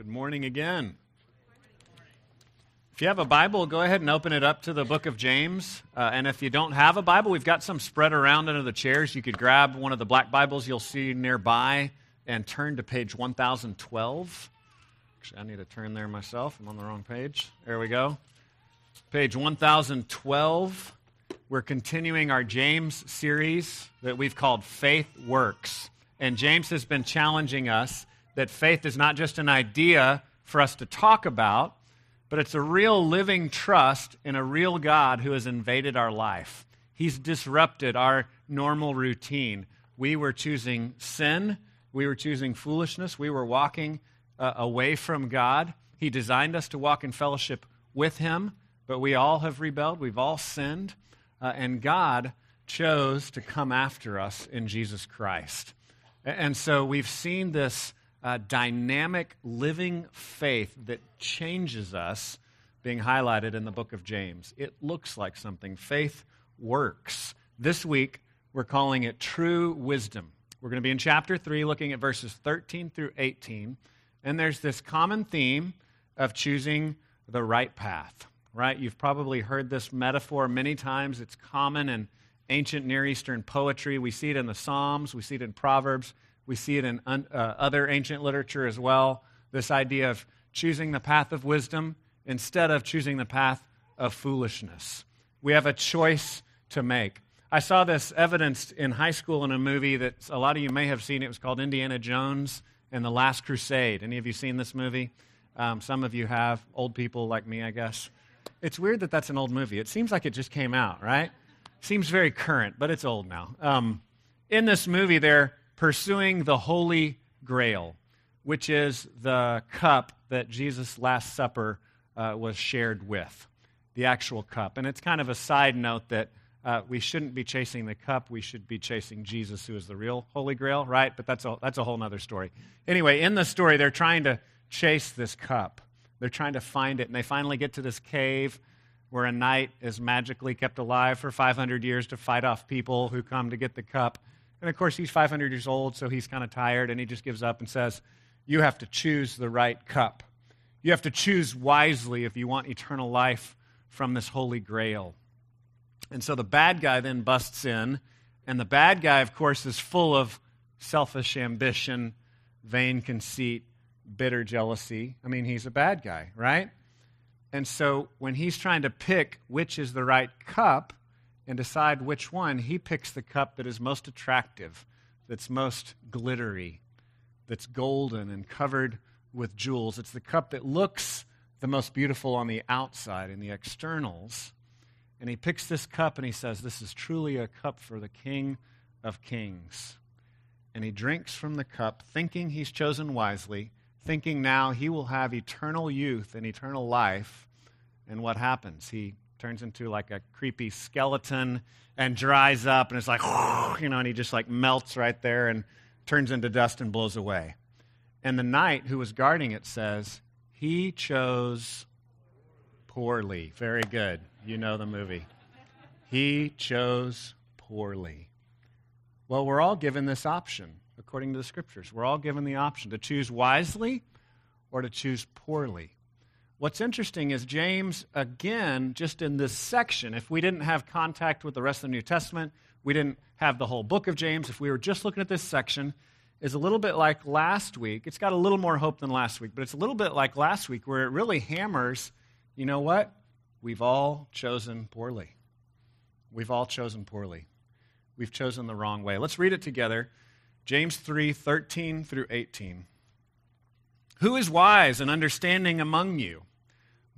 Good morning again. If you have a Bible, go ahead and open it up to the book of James. Uh, and if you don't have a Bible, we've got some spread around under the chairs. You could grab one of the black Bibles you'll see nearby and turn to page 1012. Actually, I need to turn there myself. I'm on the wrong page. There we go. Page 1012. We're continuing our James series that we've called Faith Works. And James has been challenging us that faith is not just an idea for us to talk about, but it's a real living trust in a real God who has invaded our life. He's disrupted our normal routine. We were choosing sin, we were choosing foolishness, we were walking uh, away from God. He designed us to walk in fellowship with Him, but we all have rebelled, we've all sinned, uh, and God chose to come after us in Jesus Christ. And so we've seen this uh, dynamic, living faith that changes us being highlighted in the book of James. It looks like something. Faith works. This week, we're calling it true wisdom. We're going to be in chapter 3, looking at verses 13 through 18. And there's this common theme of choosing the right path, right? You've probably heard this metaphor many times. It's common in ancient Near Eastern poetry. We see it in the Psalms, we see it in Proverbs. We see it in un, uh, other ancient literature as well. This idea of choosing the path of wisdom instead of choosing the path of foolishness. We have a choice to make. I saw this evidenced in high school in a movie that a lot of you may have seen. It was called Indiana Jones and the Last Crusade. Any of you seen this movie? Um, some of you have. Old people like me, I guess. It's weird that that's an old movie. It seems like it just came out, right? Seems very current, but it's old now. Um, in this movie, they're pursuing the Holy Grail, which is the cup that Jesus' Last Supper uh, was shared with, the actual cup. And it's kind of a side note that uh, we shouldn't be chasing the cup. We should be chasing Jesus, who is the real Holy Grail, right? But that's a, that's a whole other story. Anyway, in the story, they're trying to chase this cup. They're trying to find it, and they finally get to this cave where a knight is magically kept alive for 500 years to fight off people who come to get the cup. And of course, he's 500 years old, so he's kind of tired, and he just gives up and says, You have to choose the right cup. You have to choose wisely if you want eternal life from this holy grail. And so the bad guy then busts in, and the bad guy, of course, is full of selfish ambition, vain conceit, bitter jealousy. I mean, he's a bad guy, right? And so when he's trying to pick which is the right cup, and decide which one, he picks the cup that is most attractive, that's most glittery, that's golden and covered with jewels. It's the cup that looks the most beautiful on the outside, in the externals. And he picks this cup and he says, This is truly a cup for the King of Kings. And he drinks from the cup, thinking he's chosen wisely, thinking now he will have eternal youth and eternal life. And what happens? He turns into like a creepy skeleton and dries up and it's like, you know, and he just like melts right there and turns into dust and blows away. And the knight who was guarding it says, he chose poorly. Very good. You know the movie. He chose poorly. Well, we're all given this option, according to the scriptures. We're all given the option to choose wisely or to choose poorly. What's interesting is James, again, just in this section, if we didn't have contact with the rest of the New Testament, we didn't have the whole book of James, if we were just looking at this section, is a little bit like last week. It's got a little more hope than last week, but it's a little bit like last week where it really hammers you know what? We've all chosen poorly. We've all chosen poorly. We've chosen the wrong way. Let's read it together. James 3 13 through 18. Who is wise and understanding among you?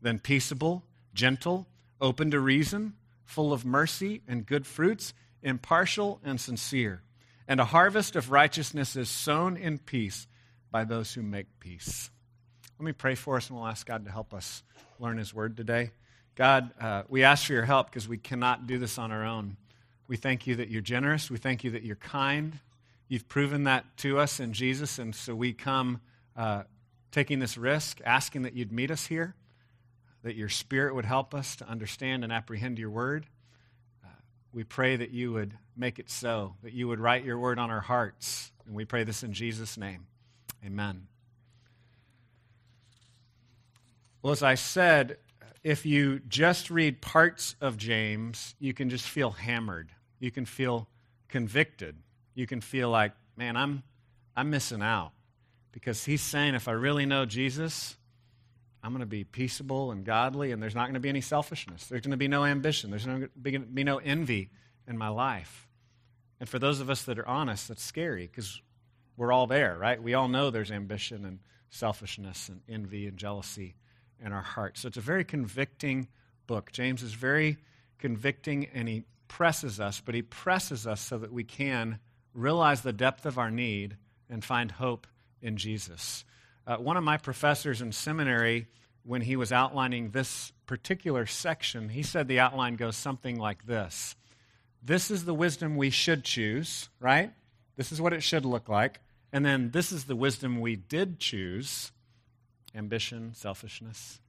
then peaceable, gentle, open to reason, full of mercy and good fruits, impartial and sincere. And a harvest of righteousness is sown in peace by those who make peace. Let me pray for us, and we'll ask God to help us learn His Word today. God, uh, we ask for your help because we cannot do this on our own. We thank you that you're generous. We thank you that you're kind. You've proven that to us in Jesus, and so we come uh, taking this risk, asking that you'd meet us here, that your Spirit would help us to understand and apprehend your Word. Uh, we pray that you would make it so, that you would write your Word on our hearts, and we pray this in Jesus' name. Amen. Well, as I said, if you just read parts of James, you can just feel hammered. You can feel convicted. You can feel like, man, I'm, I'm missing out. Because he's saying, if I really know Jesus, I'm going to be peaceable and godly, and there's not going to be any selfishness. There's going to be no ambition. There's going to be no envy in my life. And for those of us that are honest, that's scary because we're all there, right? We all know there's ambition and selfishness and envy and jealousy in our hearts. So it's a very convicting book. James is very convicting and he presses us, but he presses us so that we can realize the depth of our need and find hope in Jesus. Uh, one of my professors in seminary, when he was outlining this particular section, he said the outline goes something like this This is the wisdom we should choose, right? This is what it should look like. And then this is the wisdom we did choose ambition, selfishness.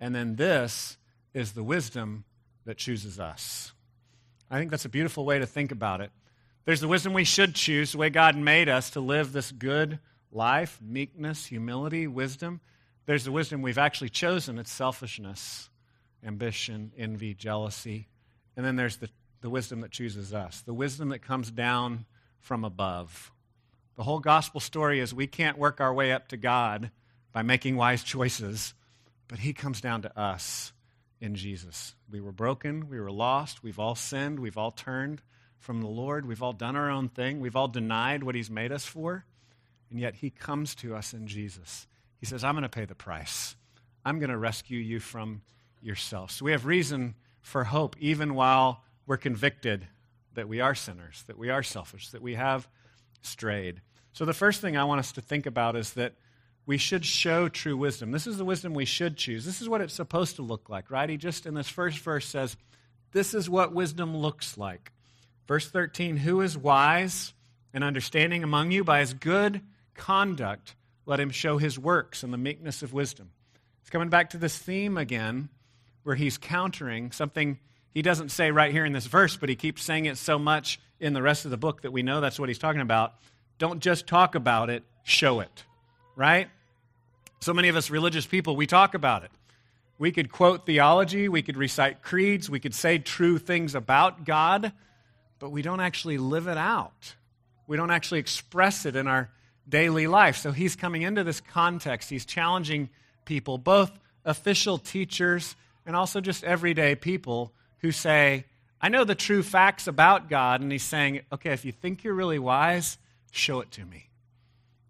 And then this is the wisdom that chooses us. I think that's a beautiful way to think about it. There's the wisdom we should choose, the way God made us to live this good life meekness, humility, wisdom. There's the wisdom we've actually chosen it's selfishness, ambition, envy, jealousy. And then there's the, the wisdom that chooses us, the wisdom that comes down from above. The whole gospel story is we can't work our way up to God by making wise choices, but He comes down to us in Jesus. We were broken, we were lost, we've all sinned, we've all turned from the Lord, we've all done our own thing, we've all denied what He's made us for, and yet He comes to us in Jesus. He says, I'm going to pay the price. I'm going to rescue you from yourself. So we have reason for hope, even while we're convicted that we are sinners, that we are selfish, that we have strayed. So the first thing I want us to think about is that we should show true wisdom. This is the wisdom we should choose. This is what it's supposed to look like, right? He just in this first verse says, This is what wisdom looks like. Verse 13 Who is wise and understanding among you? By his good conduct, let him show his works and the meekness of wisdom. It's coming back to this theme again, where he's countering something he doesn't say right here in this verse, but he keeps saying it so much in the rest of the book that we know that's what he's talking about. Don't just talk about it, show it right? So many of us religious people, we talk about it. We could quote theology, we could recite creeds, we could say true things about God, but we don't actually live it out. We don't actually express it in our daily life. So he's coming into this context. He's challenging people, both official teachers and also just everyday people who say, I know the true facts about God. And he's saying, okay, if you think you're really wise, show it to me.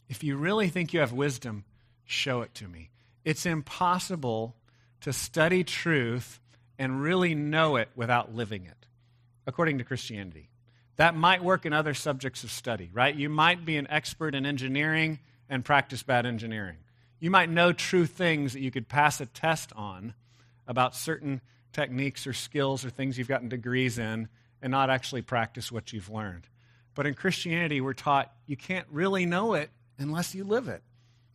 If you really think you have wisdom, show it to me. It's impossible to study truth and really know it without living it, according to Christianity. That might work in other subjects of study, right? You might be an expert in engineering and practice bad engineering. You might know true things that you could pass a test on about certain techniques or skills or things you've gotten degrees in and not actually practice what you've learned. But in Christianity, we're taught you can't really know it unless you live it.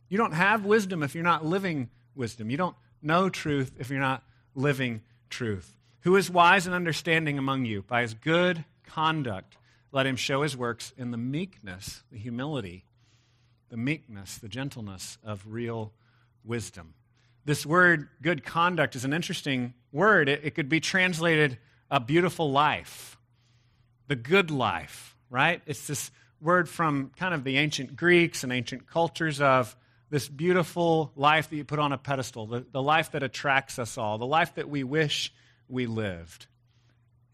You don't have wisdom if you're not living wisdom. You don't know truth if you're not living truth. Who is wise and understanding among you? By his good conduct, let him show his works in the meekness, the humility, the meekness, the gentleness of real wisdom. This word, good conduct, is an interesting word. It, it could be translated a beautiful life, the good life, right? It's this word from kind of the ancient Greeks and ancient cultures of this beautiful life that you put on a pedestal, the, the life that attracts us all, the life that we wish we lived.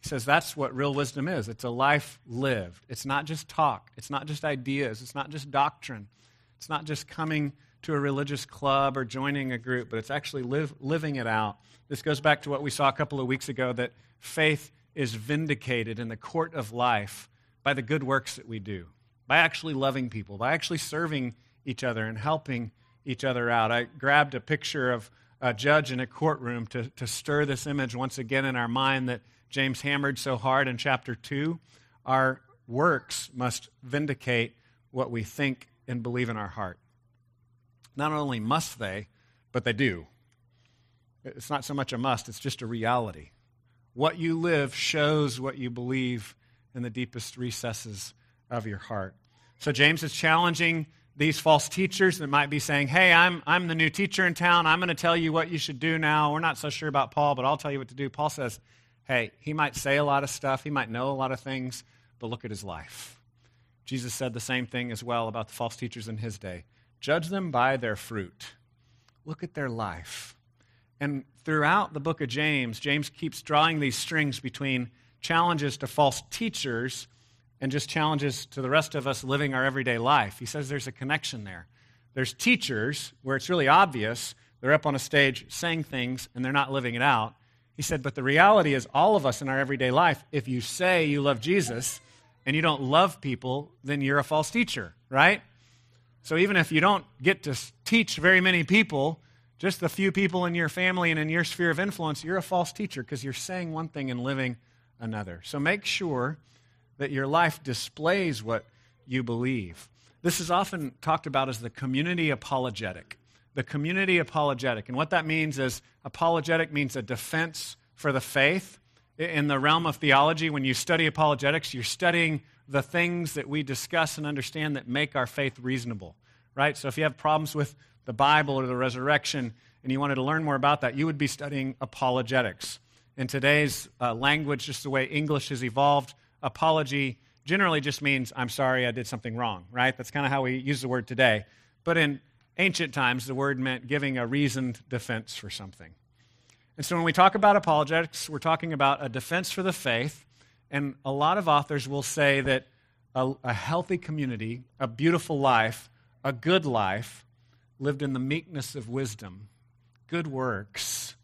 He says that's what real wisdom is it's a life lived. It's not just talk, it's not just ideas, it's not just doctrine, it's not just coming to a religious club or joining a group, but it's actually live, living it out. This goes back to what we saw a couple of weeks ago that faith is vindicated in the court of life by the good works that we do by actually loving people, by actually serving each other and helping each other out. I grabbed a picture of a judge in a courtroom to, to stir this image once again in our mind that James hammered so hard in chapter 2. Our works must vindicate what we think and believe in our heart. Not only must they, but they do. It's not so much a must, it's just a reality. What you live shows what you believe in the deepest recesses of your heart. So James is challenging these false teachers that might be saying, Hey, I'm, I'm the new teacher in town. I'm going to tell you what you should do now. We're not so sure about Paul, but I'll tell you what to do. Paul says, Hey, he might say a lot of stuff, he might know a lot of things, but look at his life. Jesus said the same thing as well about the false teachers in his day. Judge them by their fruit. Look at their life. And throughout the book of James, James keeps drawing these strings between challenges to false teachers and just challenges to the rest of us living our everyday life. He says there's a connection there. There's teachers where it's really obvious they're up on a stage saying things and they're not living it out. He said, but the reality is, all of us in our everyday life, if you say you love Jesus and you don't love people, then you're a false teacher, right? So even if you don't get to teach very many people, just the few people in your family and in your sphere of influence, you're a false teacher because you're saying one thing and living another. So make sure that your life displays what you believe. This is often talked about as the community apologetic. The community apologetic. And what that means is apologetic means a defense for the faith. In the realm of theology, when you study apologetics, you're studying the things that we discuss and understand that make our faith reasonable, right? So if you have problems with the Bible or the resurrection and you wanted to learn more about that, you would be studying apologetics. In today's uh, language, just the way English has evolved, apology generally just means, I'm sorry, I did something wrong, right? That's kind of how we use the word today. But in ancient times, the word meant giving a reasoned defense for something. And so when we talk about apologetics, we're talking about a defense for the faith. And a lot of authors will say that a, a healthy community, a beautiful life, a good life, lived in the meekness of wisdom, good works,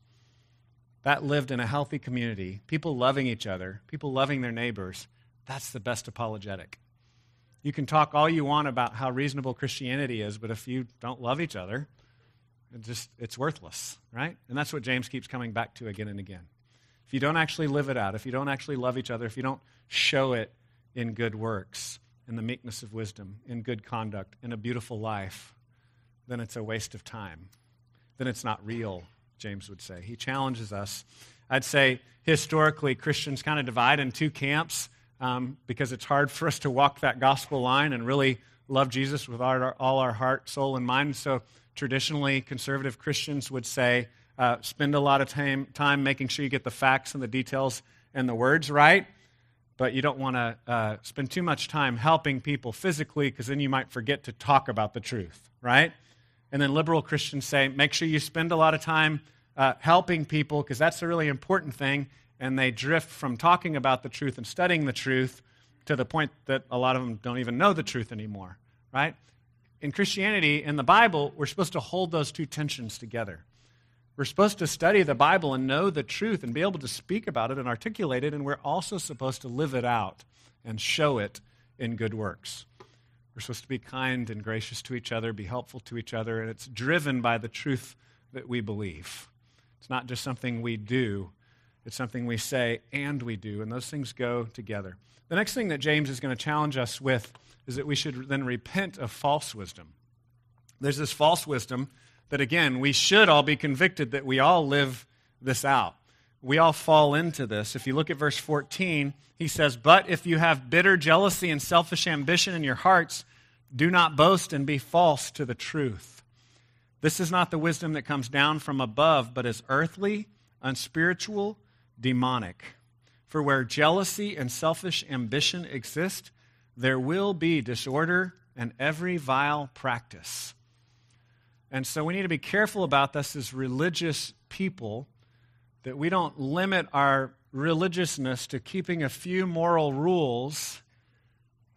that lived in a healthy community, people loving each other, people loving their neighbors, that's the best apologetic. You can talk all you want about how reasonable Christianity is, but if you don't love each other, it just it's worthless, right? And that's what James keeps coming back to again and again. If you don't actually live it out, if you don't actually love each other, if you don't show it in good works, in the meekness of wisdom, in good conduct, in a beautiful life, then it's a waste of time. Then it's not real James would say. He challenges us. I'd say historically, Christians kind of divide in two camps um, because it's hard for us to walk that gospel line and really love Jesus with our, all our heart, soul, and mind. So traditionally, conservative Christians would say, uh, spend a lot of time, time making sure you get the facts and the details and the words right, but you don't want to uh, spend too much time helping people physically because then you might forget to talk about the truth, right? And then liberal Christians say, make sure you spend a lot of time uh, helping people because that's a really important thing. And they drift from talking about the truth and studying the truth to the point that a lot of them don't even know the truth anymore, right? In Christianity, in the Bible, we're supposed to hold those two tensions together. We're supposed to study the Bible and know the truth and be able to speak about it and articulate it, and we're also supposed to live it out and show it in good works. We're supposed to be kind and gracious to each other, be helpful to each other, and it's driven by the truth that we believe. It's not just something we do, it's something we say and we do, and those things go together. The next thing that James is going to challenge us with is that we should then repent of false wisdom. There's this false wisdom that, again, we should all be convicted that we all live this out. We all fall into this. If you look at verse 14, he says, But if you have bitter jealousy and selfish ambition in your hearts, do not boast and be false to the truth. This is not the wisdom that comes down from above, but is earthly, unspiritual, demonic. For where jealousy and selfish ambition exist, there will be disorder and every vile practice. And so we need to be careful about this as religious people that we don't limit our religiousness to keeping a few moral rules,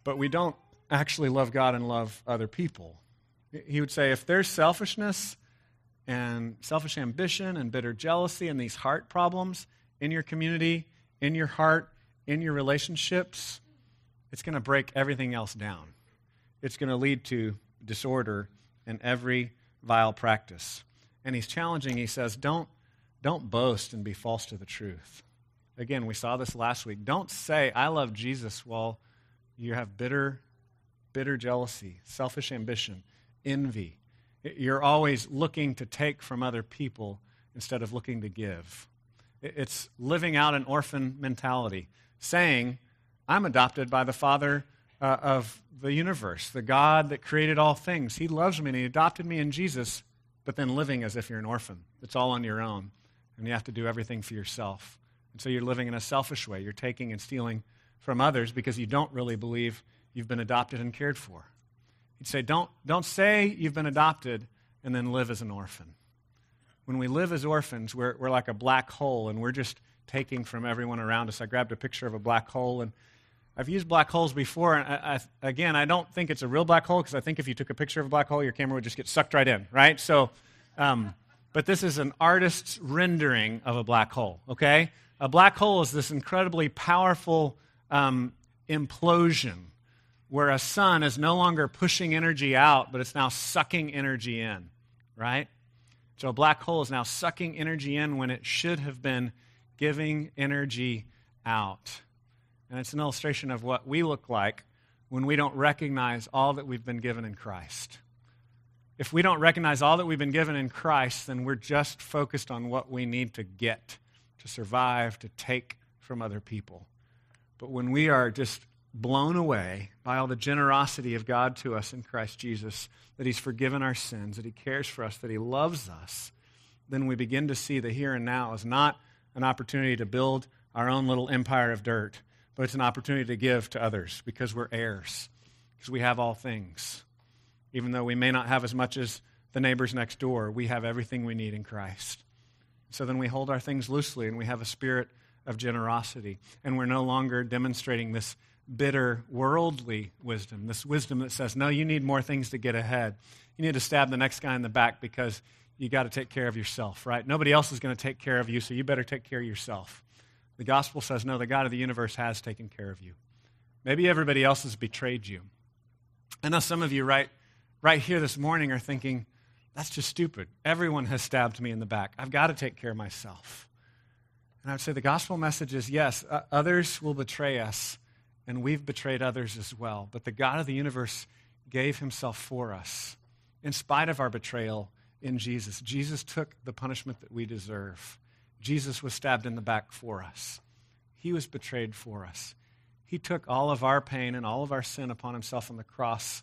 but we don't actually love God and love other people. He would say if there's selfishness and selfish ambition and bitter jealousy and these heart problems in your community, in your heart, in your relationships, it's going to break everything else down. It's going to lead to disorder and every vile practice. And he's challenging, he says, don't, don't boast and be false to the truth. Again, we saw this last week. Don't say, I love Jesus while you have bitter, bitter jealousy, selfish ambition, envy. You're always looking to take from other people instead of looking to give. It's living out an orphan mentality, saying, I'm adopted by the Father uh, of the universe, the God that created all things. He loves me and He adopted me in Jesus, but then living as if you're an orphan. It's all on your own, and you have to do everything for yourself. And so you're living in a selfish way. You're taking and stealing from others because you don't really believe you've been adopted and cared for. He'd say, don't, don't say you've been adopted and then live as an orphan. When we live as orphans, we're, we're like a black hole and we're just taking from everyone around us. I grabbed a picture of a black hole and I've used black holes before, and I, I, again, I don't think it's a real black hole because I think if you took a picture of a black hole, your camera would just get sucked right in, right? So, um, but this is an artist's rendering of a black hole, okay? A black hole is this incredibly powerful um, implosion where a sun is no longer pushing energy out, but it's now sucking energy in, right? So a black hole is now sucking energy in when it should have been giving energy out. And it's an illustration of what we look like when we don't recognize all that we've been given in Christ. If we don't recognize all that we've been given in Christ, then we're just focused on what we need to get, to survive, to take from other people. But when we are just blown away by all the generosity of God to us in Christ Jesus, that He's forgiven our sins, that He cares for us, that He loves us, then we begin to see the here and now as not an opportunity to build our own little empire of dirt, but it's an opportunity to give to others because we're heirs, because we have all things. Even though we may not have as much as the neighbors next door, we have everything we need in Christ. So then we hold our things loosely and we have a spirit of generosity. And we're no longer demonstrating this bitter worldly wisdom, this wisdom that says, no, you need more things to get ahead. You need to stab the next guy in the back because you got to take care of yourself, right? Nobody else is going to take care of you, so you better take care of yourself. The gospel says, no, the God of the universe has taken care of you. Maybe everybody else has betrayed you. I know some of you right, right here this morning are thinking, that's just stupid. Everyone has stabbed me in the back. I've got to take care of myself. And I would say the gospel message is yes, others will betray us, and we've betrayed others as well. But the God of the universe gave himself for us in spite of our betrayal in Jesus. Jesus took the punishment that we deserve. Jesus was stabbed in the back for us, He was betrayed for us. He took all of our pain and all of our sin upon Himself on the cross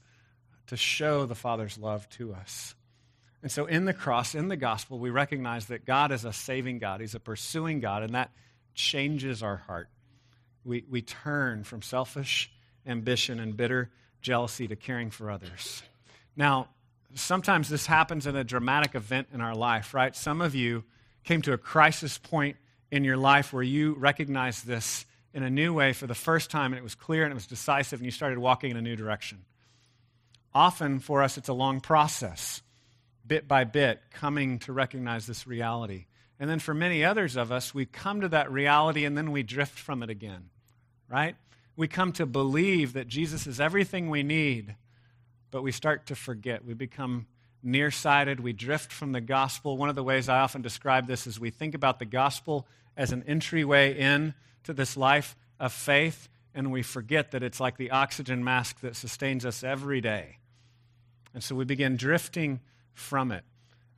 to show the Father's love to us. And so, in the cross, in the gospel, we recognize that God is a saving God. He's a pursuing God, and that changes our heart. We, we turn from selfish ambition and bitter jealousy to caring for others. Now, sometimes this happens in a dramatic event in our life, right? Some of you came to a crisis point in your life where you recognized this in a new way for the first time and it was clear and it was decisive and you started walking in a new direction. Often for us, it's a long process, bit by bit, coming to recognize this reality. And then for many others of us, we come to that reality and then we drift from it again, right? We come to believe that Jesus is everything we need, but we start to forget. We become nearsighted. We drift from the gospel. One of the ways I often describe this is we think about the gospel as an entryway in to this life of faith, and we forget that it's like the oxygen mask that sustains us every day. And so we begin drifting from it.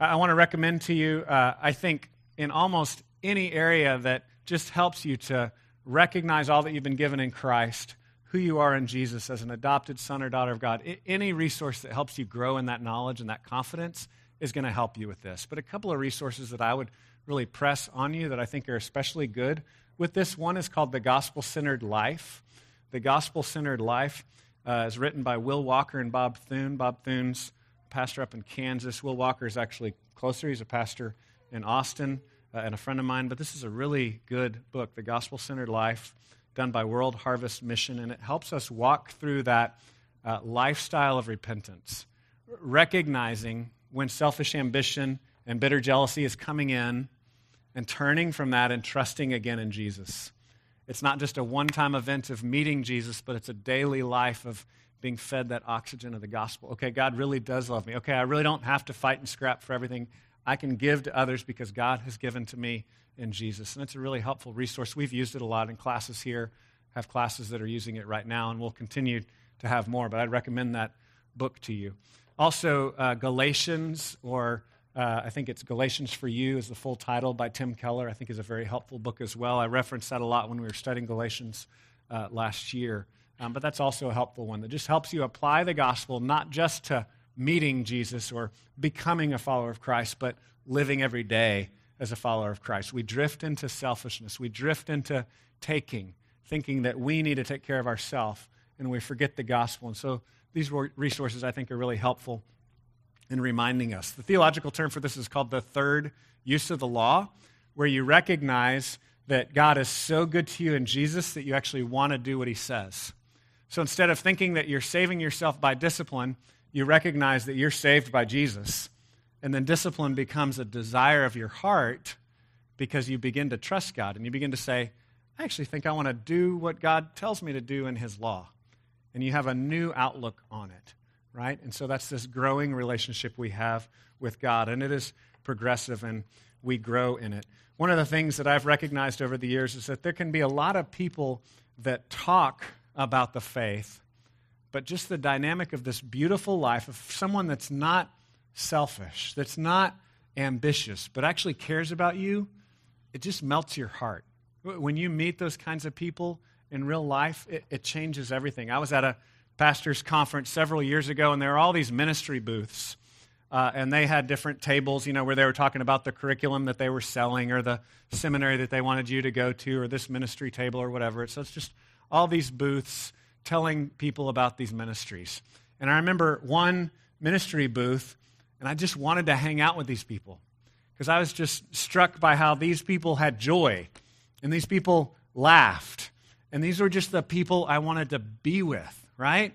I want to recommend to you, uh, I think, in almost any area that just helps you to recognize all that you've been given in Christ who you are in Jesus as an adopted son or daughter of God, any resource that helps you grow in that knowledge and that confidence is going to help you with this. But a couple of resources that I would really press on you that I think are especially good with this one is called The Gospel Centered Life. The Gospel Centered Life uh, is written by Will Walker and Bob Thune. Bob Thune's pastor up in Kansas. Will Walker is actually closer. He's a pastor in Austin uh, and a friend of mine. But this is a really good book, The Gospel Centered Life done by World Harvest Mission, and it helps us walk through that uh, lifestyle of repentance, recognizing when selfish ambition and bitter jealousy is coming in and turning from that and trusting again in Jesus. It's not just a one time event of meeting Jesus, but it's a daily life of being fed that oxygen of the gospel. Okay, God really does love me. Okay, I really don't have to fight and scrap for everything. I can give to others because God has given to me in Jesus. And it's a really helpful resource. We've used it a lot in classes here, have classes that are using it right now, and we'll continue to have more. But I'd recommend that book to you. Also, uh, Galatians, or uh, I think it's Galatians for You, is the full title by Tim Keller. I think is a very helpful book as well. I referenced that a lot when we were studying Galatians uh, last year. Um, but that's also a helpful one that just helps you apply the gospel not just to meeting Jesus or becoming a follower of Christ, but living every day as a follower of Christ. We drift into selfishness, we drift into taking, thinking that we need to take care of ourselves, and we forget the gospel. And so these resources, I think, are really helpful in reminding us. The theological term for this is called the third use of the law, where you recognize that God is so good to you in Jesus that you actually want to do what he says. So instead of thinking that you're saving yourself by discipline, you recognize that you're saved by Jesus. And then discipline becomes a desire of your heart because you begin to trust God and you begin to say, I actually think I want to do what God tells me to do in his law and you have a new outlook on it, right? And so that's this growing relationship we have with God, and it is progressive, and we grow in it. One of the things that I've recognized over the years is that there can be a lot of people that talk about the faith, but just the dynamic of this beautiful life of someone that's not selfish, that's not ambitious, but actually cares about you, it just melts your heart. When you meet those kinds of people, in real life, it, it changes everything. I was at a pastor's conference several years ago, and there were all these ministry booths. Uh, and they had different tables, you know, where they were talking about the curriculum that they were selling or the seminary that they wanted you to go to or this ministry table or whatever. So it's just all these booths telling people about these ministries. And I remember one ministry booth, and I just wanted to hang out with these people because I was just struck by how these people had joy and these people laughed and these were just the people I wanted to be with, right?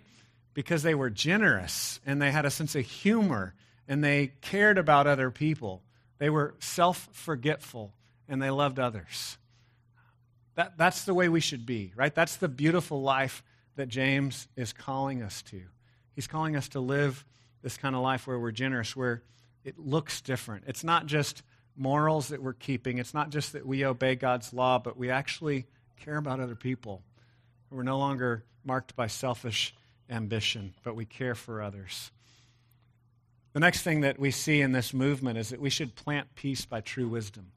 Because they were generous and they had a sense of humor and they cared about other people. They were self forgetful and they loved others. That, that's the way we should be, right? That's the beautiful life that James is calling us to. He's calling us to live this kind of life where we're generous, where it looks different. It's not just morals that we're keeping, it's not just that we obey God's law, but we actually care about other people. We're no longer marked by selfish ambition, but we care for others. The next thing that we see in this movement is that we should plant peace by true wisdom.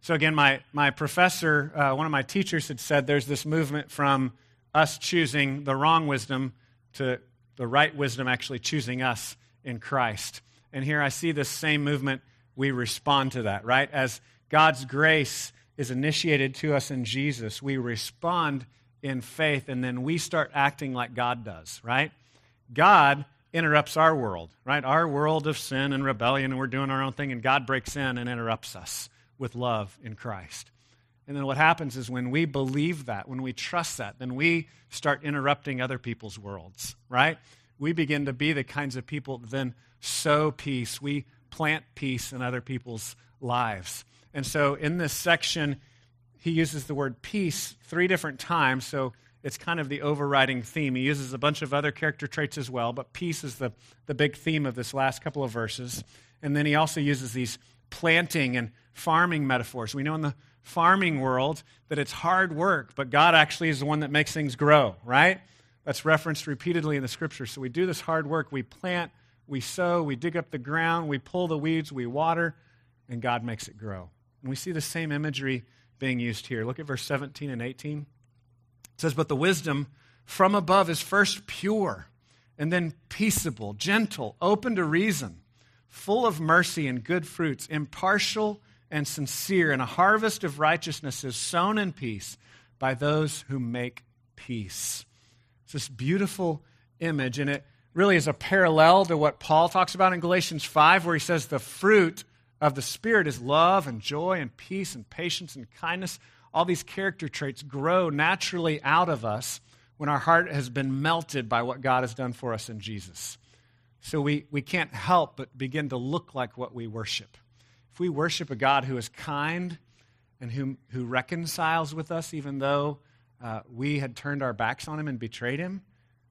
So, again, my, my professor, uh, one of my teachers, had said there's this movement from us choosing the wrong wisdom to the right wisdom actually choosing us in Christ. And here I see this same movement. We respond to that, right? As God's grace is initiated to us in Jesus, we respond in faith and then we start acting like God does, right? God interrupts our world, right? Our world of sin and rebellion, and we're doing our own thing, and God breaks in and interrupts us with love in Christ. And then what happens is when we believe that, when we trust that, then we start interrupting other people's worlds, right? We begin to be the kinds of people that then sow peace. We plant peace in other people's lives. And so in this section, he uses the word peace three different times. So it's kind of the overriding theme. He uses a bunch of other character traits as well, but peace is the, the big theme of this last couple of verses. And then he also uses these planting and farming metaphors. We know in the farming world that it's hard work, but God actually is the one that makes things grow, right? That's referenced repeatedly in the scripture. So we do this hard work. We plant, we sow, we dig up the ground, we pull the weeds, we water, and God makes it grow. And we see the same imagery being used here. Look at verse 17 and 18. It says, But the wisdom from above is first pure, and then peaceable, gentle, open to reason, full of mercy and good fruits, impartial and sincere, and a harvest of righteousness is sown in peace by those who make peace. It's this beautiful image, and it really is a parallel to what Paul talks about in Galatians 5, where he says the fruit of the Spirit is love and joy and peace and patience and kindness. All these character traits grow naturally out of us when our heart has been melted by what God has done for us in Jesus. So we, we can't help but begin to look like what we worship. If we worship a God who is kind and who, who reconciles with us, even though uh, we had turned our backs on him and betrayed him,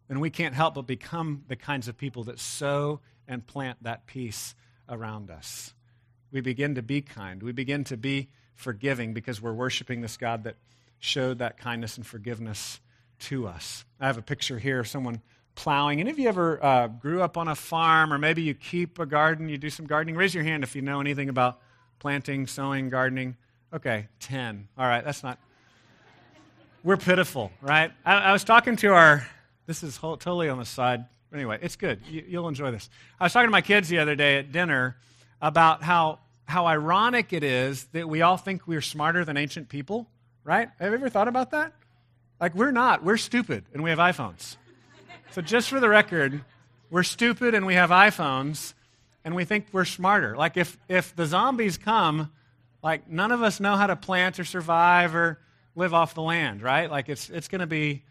then we can't help but become the kinds of people that sow and plant that peace around us. We begin to be kind. We begin to be forgiving because we're worshiping this God that showed that kindness and forgiveness to us. I have a picture here of someone plowing. Any of you ever uh, grew up on a farm, or maybe you keep a garden, you do some gardening? Raise your hand if you know anything about planting, sowing, gardening. Okay, 10. All right, that's not. We're pitiful, right? I, I was talking to our, this is whole, totally on the side. Anyway, it's good. You, you'll enjoy this. I was talking to my kids the other day at dinner about how, how ironic it is that we all think we're smarter than ancient people, right? Have you ever thought about that? Like, we're not. We're stupid, and we have iPhones. So, just for the record, we're stupid and we have iPhones and we think we're smarter. Like, if, if the zombies come, like, none of us know how to plant or survive or live off the land, right? Like, it's, it's going to be,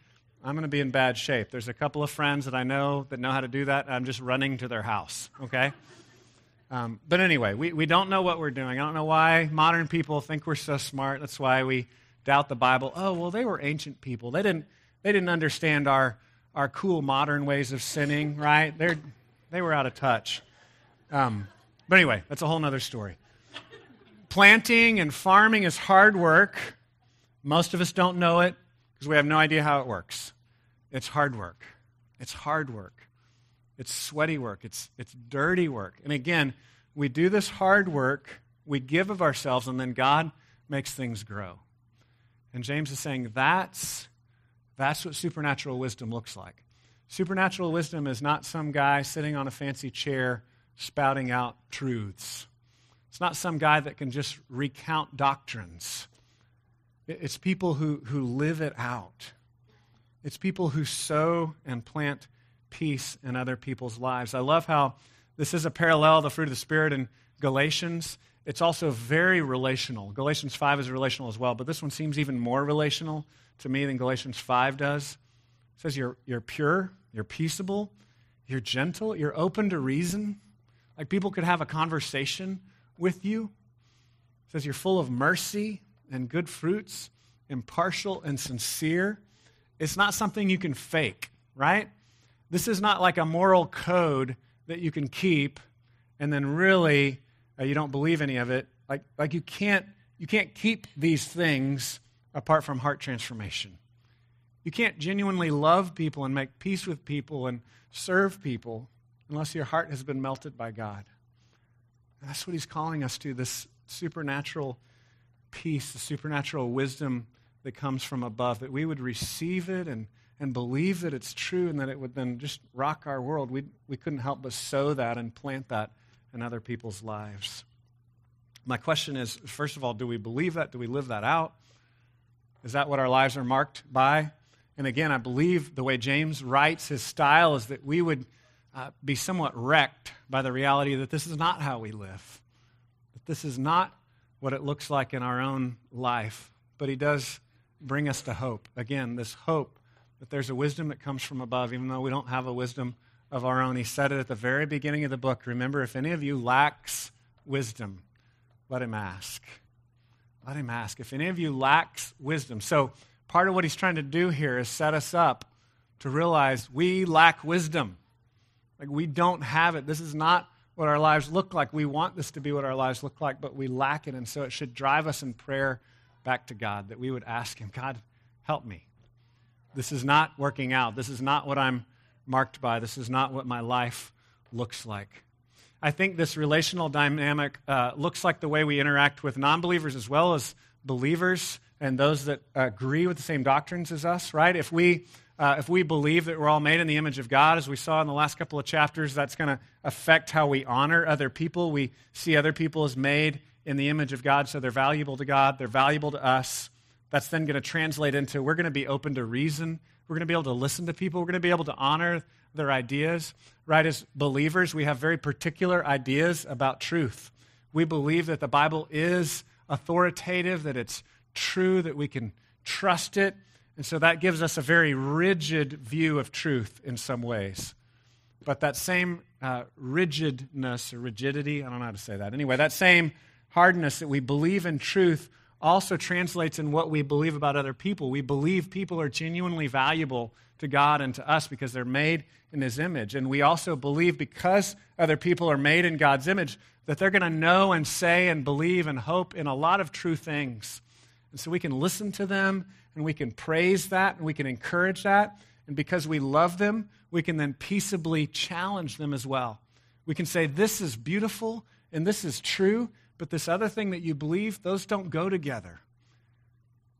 I'm going to be in bad shape. There's a couple of friends that I know that know how to do that. I'm just running to their house, okay? Um, but anyway, we, we don't know what we're doing. I don't know why modern people think we're so smart. That's why we doubt the Bible. Oh, well, they were ancient people. They didn't, they didn't understand our our cool modern ways of sinning, right? They're, they were out of touch. Um, but anyway, that's a whole other story. Planting and farming is hard work. Most of us don't know it because we have no idea how it works. It's hard work. It's hard work. It's sweaty work. It's, it's dirty work. And again, we do this hard work, we give of ourselves, and then God makes things grow. And James is saying that's that's what supernatural wisdom looks like. Supernatural wisdom is not some guy sitting on a fancy chair spouting out truths. It's not some guy that can just recount doctrines. It's people who, who live it out. It's people who sow and plant peace in other people's lives. I love how this is a parallel, the fruit of the Spirit in Galatians. It's also very relational. Galatians 5 is relational as well, but this one seems even more relational to me than Galatians 5 does. It says you're, you're pure, you're peaceable, you're gentle, you're open to reason. Like people could have a conversation with you. It says you're full of mercy and good fruits, impartial and sincere. It's not something you can fake, right? This is not like a moral code that you can keep and then really uh, you don't believe any of it. Like, like you, can't, you can't keep these things apart from heart transformation. You can't genuinely love people and make peace with people and serve people unless your heart has been melted by God. And that's what he's calling us to this supernatural peace, the supernatural wisdom that comes from above, that we would receive it and, and believe that it's true and that it would then just rock our world. We, we couldn't help but sow that and plant that in other people's lives. My question is first of all, do we believe that? Do we live that out? Is that what our lives are marked by? And again, I believe the way James writes his style is that we would uh, be somewhat wrecked by the reality that this is not how we live, that this is not what it looks like in our own life. But he does bring us to hope. Again, this hope that there's a wisdom that comes from above, even though we don't have a wisdom of our own. He said it at the very beginning of the book. Remember, if any of you lacks wisdom, let him ask. Let him ask. If any of you lacks wisdom. So, part of what he's trying to do here is set us up to realize we lack wisdom. Like, we don't have it. This is not what our lives look like. We want this to be what our lives look like, but we lack it. And so, it should drive us in prayer back to God that we would ask Him, God, help me. This is not working out. This is not what I'm marked by. This is not what my life looks like. I think this relational dynamic uh, looks like the way we interact with non believers as well as believers and those that agree with the same doctrines as us, right? If we, uh, if we believe that we're all made in the image of God, as we saw in the last couple of chapters, that's going to affect how we honor other people. We see other people as made in the image of God, so they're valuable to God, they're valuable to us. That's then going to translate into we're going to be open to reason. We're going to be able to listen to people. We're going to be able to honor their ideas. Right, as believers, we have very particular ideas about truth. We believe that the Bible is authoritative, that it's true, that we can trust it. And so that gives us a very rigid view of truth in some ways. But that same uh, rigidness or rigidity, I don't know how to say that. Anyway, that same hardness that we believe in truth also translates in what we believe about other people. We believe people are genuinely valuable to God and to us because they're made in His image. And we also believe because other people are made in God's image that they're going to know and say and believe and hope in a lot of true things. And so we can listen to them and we can praise that and we can encourage that. And because we love them, we can then peaceably challenge them as well. We can say, This is beautiful and this is true, but this other thing that you believe, those don't go together.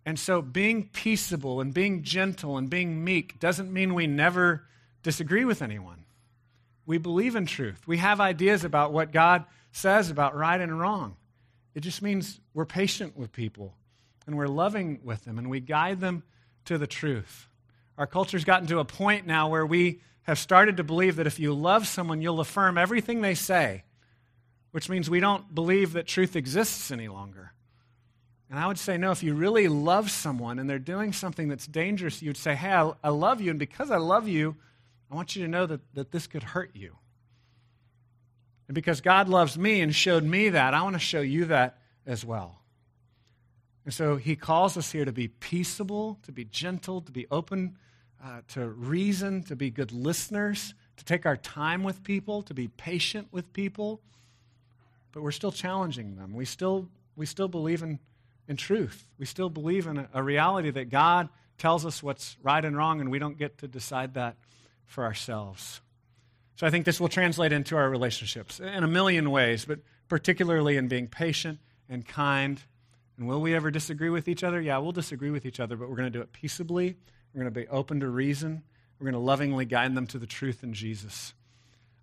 And so being peaceable and being gentle and being meek doesn't mean we never disagree with anyone. We believe in truth. We have ideas about what God says about right and wrong. It just means we're patient with people and we're loving with them and we guide them to the truth. Our culture's gotten to a point now where we have started to believe that if you love someone, you'll affirm everything they say, which means we don't believe that truth exists any longer. And I would say, no, if you really love someone and they're doing something that's dangerous, you'd say, hey, I, love you, and because I love you, I want you to know that, that this could hurt you. And because God loves me and showed me that, I want to show you that as well. And so he calls us here to be peaceable, to be gentle, to be open uh, to reason, to be good listeners, to take our time with people, to be patient with people. But we're still challenging them. We still, we still believe in in truth. We still believe in a, a reality that God tells us what's right and wrong, and we don't get to decide that for ourselves. So I think this will translate into our relationships in a million ways, but particularly in being patient and kind. And will we ever disagree with each other? Yeah, we'll disagree with each other, but we're going to do it peaceably. We're going to be open to reason. We're going to lovingly guide them to the truth in Jesus.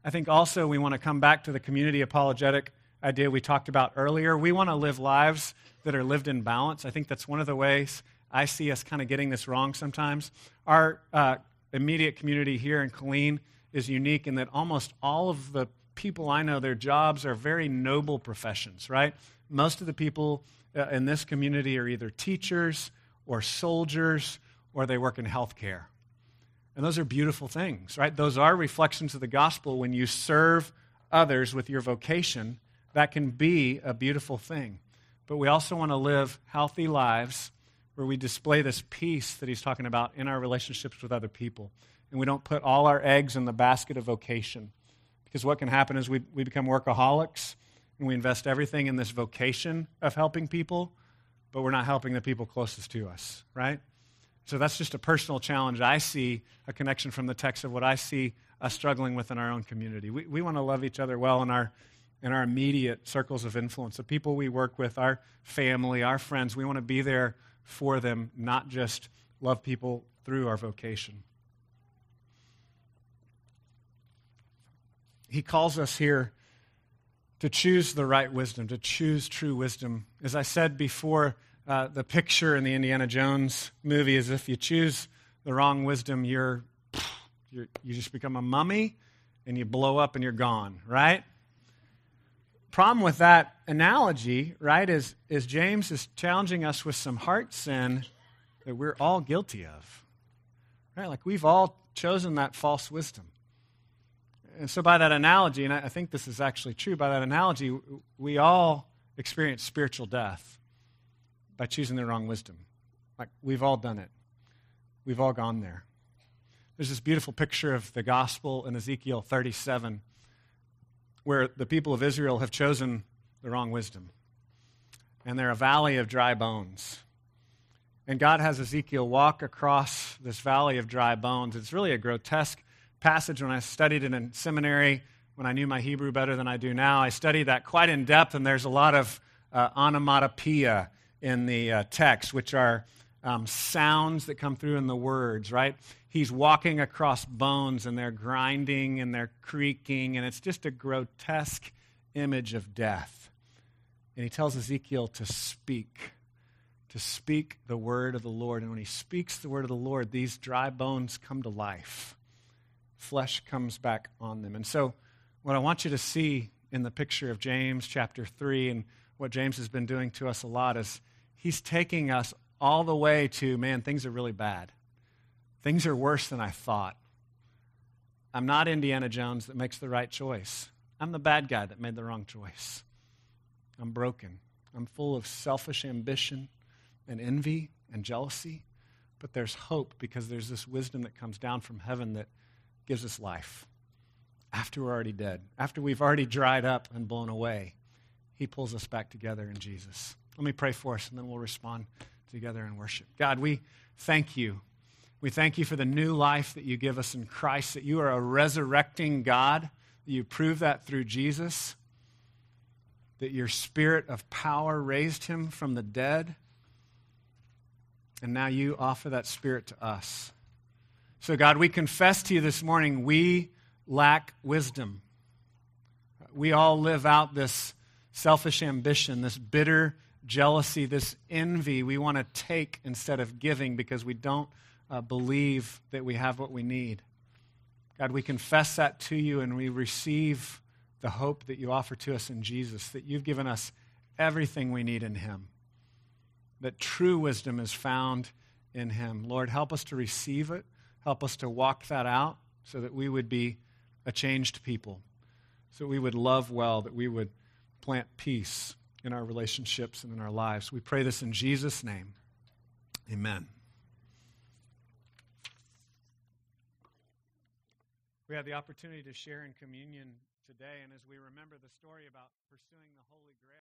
I think also we want to come back to the community apologetic idea we talked about earlier. We want to live lives that are lived in balance. I think that's one of the ways I see us kind of getting this wrong sometimes. Our uh, immediate community here in Killeen is unique in that almost all of the people I know, their jobs are very noble professions, right? Most of the people uh, in this community are either teachers or soldiers or they work in healthcare. And those are beautiful things, right? Those are reflections of the gospel. When you serve others with your vocation, that can be a beautiful thing but we also want to live healthy lives where we display this peace that he's talking about in our relationships with other people. And we don't put all our eggs in the basket of vocation. Because what can happen is we, we become workaholics and we invest everything in this vocation of helping people, but we're not helping the people closest to us, right? So that's just a personal challenge. I see a connection from the text of what I see us struggling with in our own community. We, we want to love each other well in our in our immediate circles of influence, the people we work with, our family, our friends. We want to be there for them, not just love people through our vocation. He calls us here to choose the right wisdom, to choose true wisdom. As I said before, uh, the picture in the Indiana Jones movie is if you choose the wrong wisdom, you're, you're you just become a mummy and you blow up and you're gone, right? Problem with that analogy, right, is, is James is challenging us with some heart sin that we're all guilty of. Right? Like we've all chosen that false wisdom. And so, by that analogy, and I think this is actually true, by that analogy, we all experience spiritual death by choosing the wrong wisdom. Like we've all done it, we've all gone there. There's this beautiful picture of the gospel in Ezekiel 37 where the people of Israel have chosen the wrong wisdom. And they're a valley of dry bones. And God has Ezekiel walk across this valley of dry bones. It's really a grotesque passage. When I studied it in a seminary, when I knew my Hebrew better than I do now, I studied that quite in depth, and there's a lot of uh, onomatopoeia in the uh, text, which are um, sounds that come through in the words, right? He's walking across bones and they're grinding and they're creaking, and it's just a grotesque image of death. And he tells Ezekiel to speak, to speak the word of the Lord. And when he speaks the word of the Lord, these dry bones come to life. Flesh comes back on them. And so, what I want you to see in the picture of James chapter 3 and what James has been doing to us a lot is he's taking us all the way to, man, things are really bad. Things are worse than I thought. I'm not Indiana Jones that makes the right choice. I'm the bad guy that made the wrong choice. I'm broken. I'm full of selfish ambition and envy and jealousy. but there's hope because there's this wisdom that comes down from heaven that gives us life. After we're already dead, after we've already dried up and blown away, He pulls us back together in Jesus. Let me pray for us, and then we'll respond together in worship. God, we thank you. We thank you for the new life that you give us in Christ, that you are a resurrecting God, you prove that through Jesus, that your spirit of power raised him from the dead, and now you offer that spirit to us. So, God, we confess to you this morning we lack wisdom. We all live out this selfish ambition, this bitter jealousy, this envy we want to take instead of giving because we don't uh, believe that we have what we need. God, we confess that to you and we receive the hope that you offer to us in Jesus, that you've given us everything we need in Him, that true wisdom is found in Him. Lord, help us to receive it, help us to walk that out so that we would be a changed people, so we would love well, that we would plant peace in our relationships and in our lives. We pray this in Jesus' name. Amen. We have the opportunity to share in communion today, and as we remember the story about pursuing the Holy Grail.